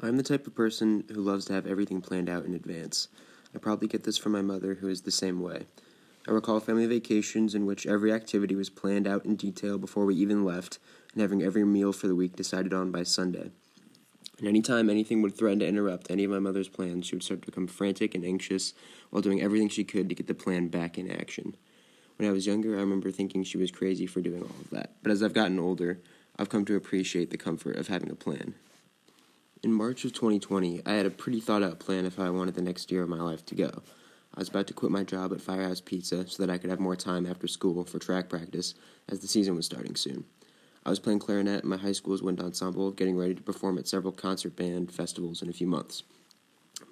I'm the type of person who loves to have everything planned out in advance. I probably get this from my mother, who is the same way. I recall family vacations in which every activity was planned out in detail before we even left, and having every meal for the week decided on by Sunday. And any time anything would threaten to interrupt any of my mother's plans, she would start to become frantic and anxious while doing everything she could to get the plan back in action. When I was younger, I remember thinking she was crazy for doing all of that. But as I've gotten older, I've come to appreciate the comfort of having a plan. In March of 2020, I had a pretty thought out plan of how I wanted the next year of my life to go. I was about to quit my job at Firehouse Pizza so that I could have more time after school for track practice as the season was starting soon. I was playing clarinet in my high school's wind ensemble, getting ready to perform at several concert band festivals in a few months.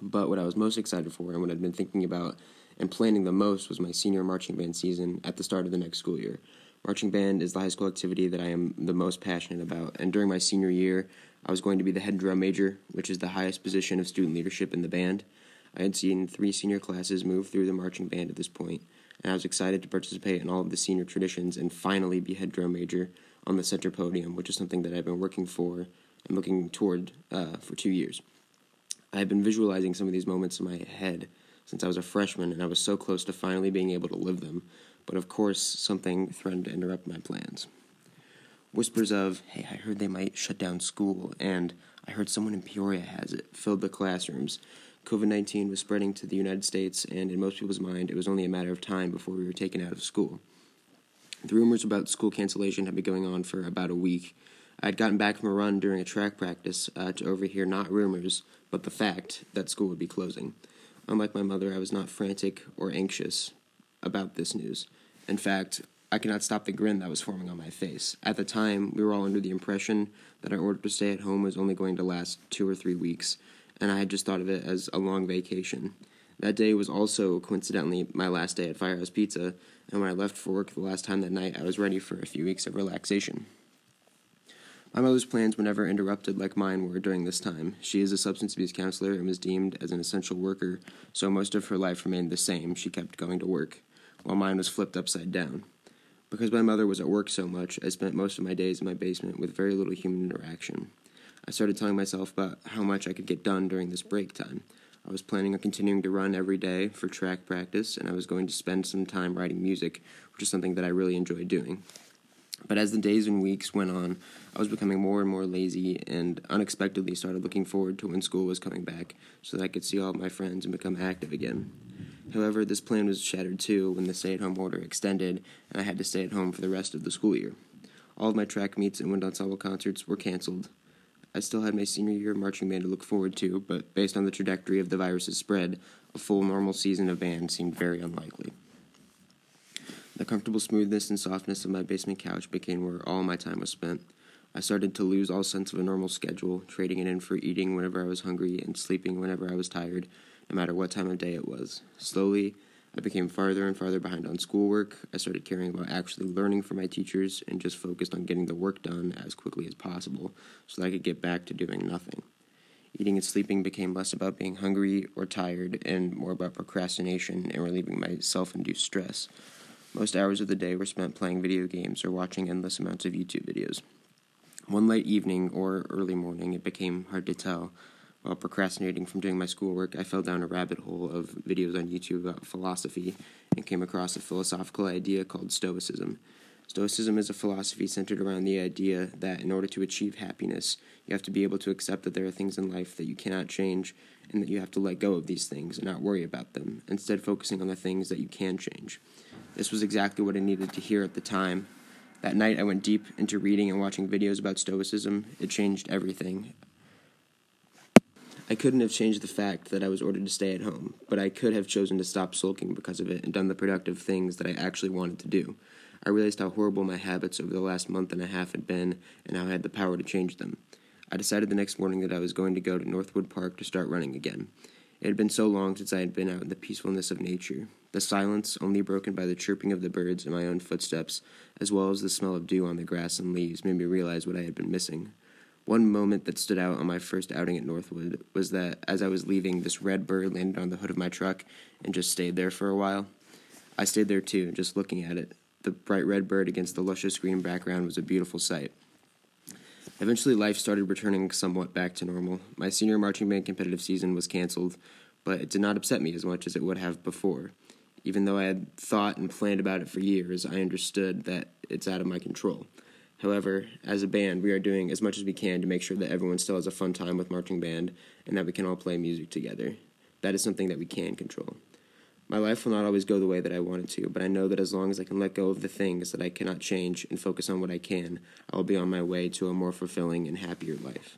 But what I was most excited for and what I'd been thinking about and planning the most was my senior marching band season at the start of the next school year. Marching band is the high school activity that I am the most passionate about, and during my senior year, I was going to be the head drum major, which is the highest position of student leadership in the band. I had seen three senior classes move through the marching band at this point, and I was excited to participate in all of the senior traditions and finally be head drum major on the center podium, which is something that I've been working for and looking toward uh, for two years. I have been visualizing some of these moments in my head since I was a freshman, and I was so close to finally being able to live them, but of course, something threatened to interrupt my plans. Whispers of, hey, I heard they might shut down school, and I heard someone in Peoria has it, filled the classrooms. COVID 19 was spreading to the United States, and in most people's mind, it was only a matter of time before we were taken out of school. The rumors about school cancellation had been going on for about a week. I had gotten back from a run during a track practice uh, to overhear not rumors, but the fact that school would be closing. Unlike my mother, I was not frantic or anxious about this news. In fact, I could not stop the grin that was forming on my face. At the time, we were all under the impression that our order to stay at home was only going to last two or three weeks, and I had just thought of it as a long vacation. That day was also, coincidentally, my last day at Firehouse Pizza, and when I left for work the last time that night, I was ready for a few weeks of relaxation. My mother's plans were never interrupted like mine were during this time. She is a substance abuse counselor and was deemed as an essential worker, so most of her life remained the same. She kept going to work, while mine was flipped upside down. Because my mother was at work so much, I spent most of my days in my basement with very little human interaction. I started telling myself about how much I could get done during this break time. I was planning on continuing to run every day for track practice, and I was going to spend some time writing music, which is something that I really enjoyed doing. But as the days and weeks went on, I was becoming more and more lazy and unexpectedly started looking forward to when school was coming back so that I could see all my friends and become active again. However, this plan was shattered too when the stay at home order extended and I had to stay at home for the rest of the school year. All of my track meets and wind ensemble concerts were canceled. I still had my senior year marching band to look forward to, but based on the trajectory of the virus's spread, a full normal season of band seemed very unlikely. The comfortable smoothness and softness of my basement couch became where all my time was spent. I started to lose all sense of a normal schedule, trading it in for eating whenever I was hungry and sleeping whenever I was tired, no matter what time of day it was. Slowly, I became farther and farther behind on schoolwork. I started caring about actually learning from my teachers and just focused on getting the work done as quickly as possible so that I could get back to doing nothing. Eating and sleeping became less about being hungry or tired and more about procrastination and relieving my self induced stress. Most hours of the day were spent playing video games or watching endless amounts of YouTube videos. One late evening or early morning, it became hard to tell, while procrastinating from doing my schoolwork, I fell down a rabbit hole of videos on YouTube about philosophy and came across a philosophical idea called Stoicism. Stoicism is a philosophy centered around the idea that in order to achieve happiness, you have to be able to accept that there are things in life that you cannot change and that you have to let go of these things and not worry about them, instead, focusing on the things that you can change. This was exactly what I needed to hear at the time. That night, I went deep into reading and watching videos about Stoicism. It changed everything. I couldn't have changed the fact that I was ordered to stay at home, but I could have chosen to stop sulking because of it and done the productive things that I actually wanted to do. I realized how horrible my habits over the last month and a half had been and how I had the power to change them. I decided the next morning that I was going to go to Northwood Park to start running again. It had been so long since I had been out in the peacefulness of nature, the silence only broken by the chirping of the birds and my own footsteps, as well as the smell of dew on the grass and leaves, made me realize what I had been missing. One moment that stood out on my first outing at Northwood was that as I was leaving, this red bird landed on the hood of my truck and just stayed there for a while. I stayed there too, just looking at it. The bright red bird against the luscious green background was a beautiful sight. Eventually, life started returning somewhat back to normal. My senior marching band competitive season was canceled, but it did not upset me as much as it would have before. Even though I had thought and planned about it for years, I understood that it's out of my control. However, as a band, we are doing as much as we can to make sure that everyone still has a fun time with marching band and that we can all play music together. That is something that we can control. My life will not always go the way that I want it to, but I know that as long as I can let go of the things that I cannot change and focus on what I can, I will be on my way to a more fulfilling and happier life.